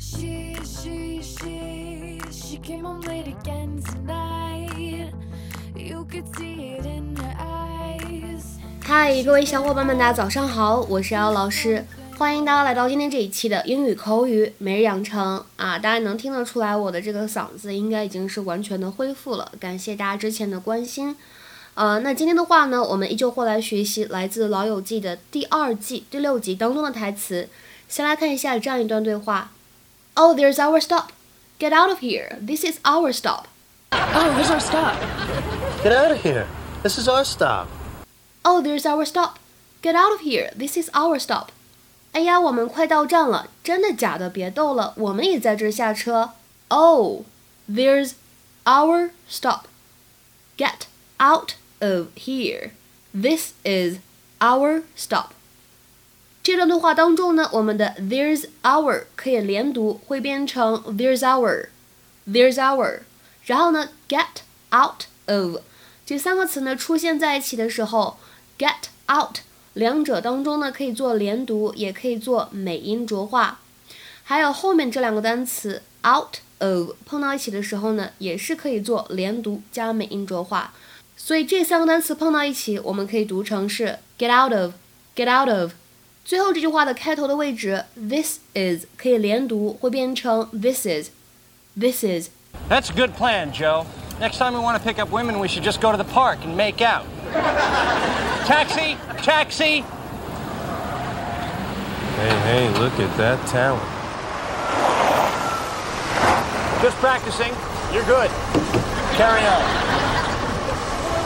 She, she, she, she came home late again tonight. You could see it in her eyes. 嗨，各位小伙伴们，大家早上好，我是姚老师，欢迎大家来到今天这一期的英语口语每日养成啊！大家能听得出来，我的这个嗓子应该已经是完全的恢复了，感谢大家之前的关心。呃，那今天的话呢，我们依旧会来学习来自《老友记》的第二季第六集当中的台词。先来看一下这样一段对话：Oh, there's our stop. Get out of here. This is our stop. Oh, here's our stop. Get out of here. This is our stop. Oh, there's our stop. Get out of here. This is our stop. 哎呀，我们快到站了，真的假的？别逗了，我们也在这儿下车。Oh, there's our stop. Get out of here. This is our stop. 这段对话当中呢，我们的 there's our 可以连读，会变成 there's our，there's our。然后呢，get out of 这三个词呢出现在一起的时候，get out 两者当中呢可以做连读，也可以做美音浊化。还有后面这两个单词 out of 碰到一起的时候呢，也是可以做连读加美音浊化。所以这三个单词碰到一起，我们可以读成是 get out of，get out of。最后这句话的开头的位置，this is 可以连读，会变成 this is，this is。That's a good plan, Joe. Next time we want to pick up women, we should just go to the park and make out. Taxi! Taxi! Hey, hey, look at that talent. Just practicing. You're good. Carry on.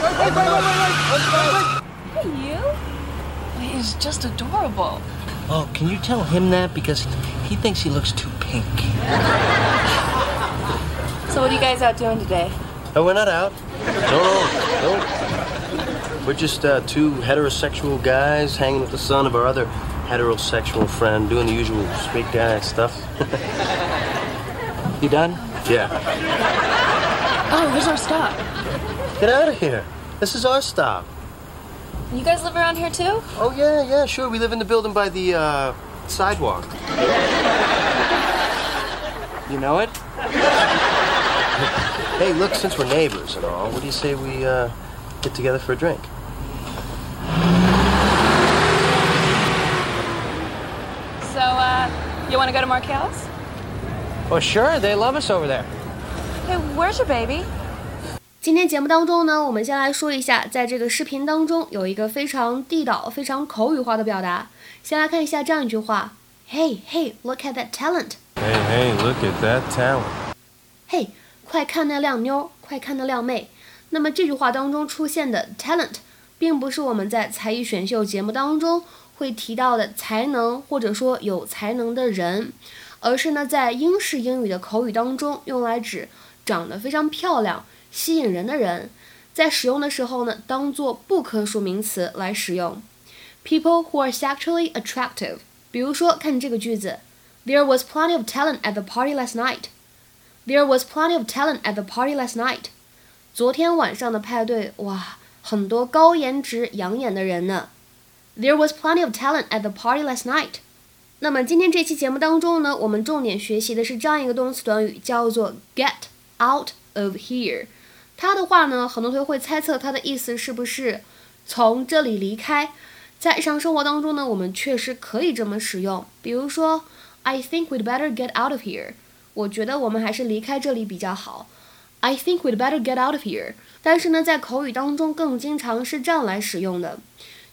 Wait, wait, wait, wait, wait, Hey, you? He's just adorable. Oh, can you tell him that? Because he thinks he looks too pink. So, what are you guys out doing today? Oh, we're not out. No, no, no. We're just uh, two heterosexual guys hanging with the son of our other heterosexual friend, doing the usual straight guy stuff. you done? Yeah. Oh, here's our stop. Get out of here. This is our stop. You guys live around here too? Oh, yeah, yeah, sure. We live in the building by the uh, sidewalk. You know it? hey, look, since we're neighbors and all, what do you say we uh, get together for a drink? You want to go to Markel's? Well, sure. They love us over there. Hey, where's your baby? 今天节目当中呢，我们先来说一下，在这个视频当中有一个非常地道、非常口语化的表达。先来看一下这样一句话：Hey, hey, look at that talent. Hey, hey, look at that talent. Hey，，快看那靓妞，快看那靓妹。那么这句话当中出现的 talent，并不是我们在才艺选秀节目当中会提到的才能或者说有才能的人，而是呢在英式英语的口语当中用来指长得非常漂亮、吸引人的人。在使用的时候呢，当做不可数名词来使用。People who are sexually attractive。比如说，看这个句子：There was plenty of talent at the party last night. There was plenty of talent at the party last night. 昨天晚上的派对，哇，很多高颜值、养眼的人呢。There was plenty of talent at the party last night. 那么今天这期节目当中呢，我们重点学习的是这样一个动词短语，叫做 get out of here。它的话呢，很多同学会猜测它的意思是不是从这里离开。在日常生活当中呢，我们确实可以这么使用。比如说，I think we'd better get out of here。我觉得我们还是离开这里比较好。I think we'd better get out of here。但是呢，在口语当中更经常是这样来使用的，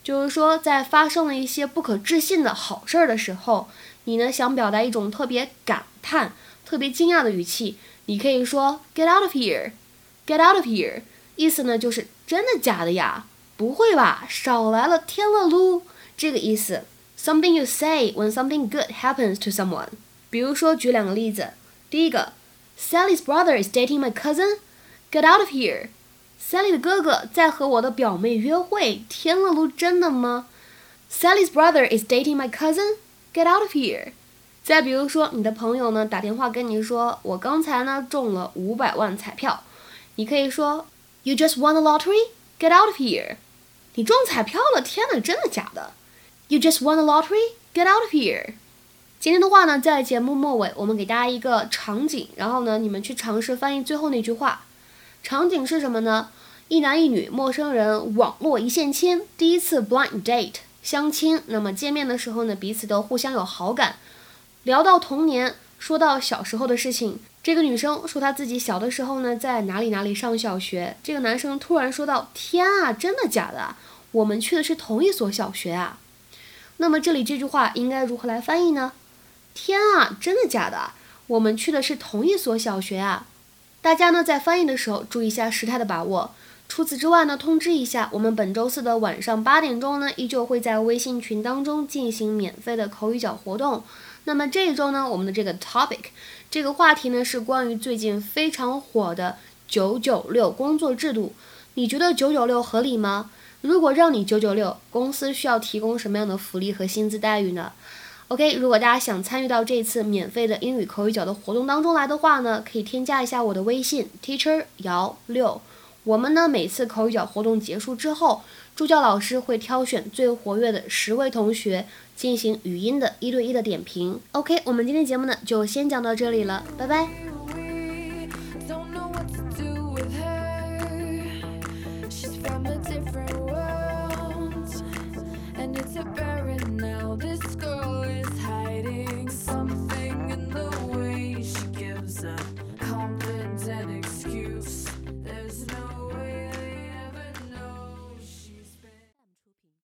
就是说在发生了一些不可置信的好事儿的时候，你呢想表达一种特别感叹、特别惊讶的语气，你可以说 Get out of here，Get out of here。意思呢就是真的假的呀？不会吧，少来了，天了噜，这个意思。Something you say when something good happens to someone。比如说，举两个例子。第一个，Sally's brother is dating my cousin. Get out of here. Sally 的哥哥在和我的表妹约会，天了噜，真的吗？Sally's brother is dating my cousin. Get out of here. 再比如说，你的朋友呢打电话跟你说，我刚才呢中了五百万彩票，你可以说，You just won the lottery? Get out of here! 你中彩票了，天哪，真的假的？You just won the lottery? Get out of here! 今天的话呢，在节目末尾，我们给大家一个场景，然后呢，你们去尝试翻译最后那句话。场景是什么呢？一男一女，陌生人，网络一线牵，第一次 blind date 相亲。那么见面的时候呢，彼此都互相有好感。聊到童年，说到小时候的事情，这个女生说她自己小的时候呢，在哪里哪里上小学。这个男生突然说道：“天啊，真的假的？我们去的是同一所小学啊！”那么这里这句话应该如何来翻译呢？天啊，真的假的？我们去的是同一所小学啊！大家呢在翻译的时候注意一下时态的把握。除此之外呢，通知一下，我们本周四的晚上八点钟呢，依旧会在微信群当中进行免费的口语角活动。那么这一周呢，我们的这个 topic 这个话题呢是关于最近非常火的九九六工作制度。你觉得九九六合理吗？如果让你九九六，公司需要提供什么样的福利和薪资待遇呢？OK，如果大家想参与到这次免费的英语口语角的活动当中来的话呢，可以添加一下我的微信 teacher 姚六。我们呢每次口语角活动结束之后，助教老师会挑选最活跃的十位同学进行语音的一对一的点评。OK，我们今天节目呢就先讲到这里了，拜拜。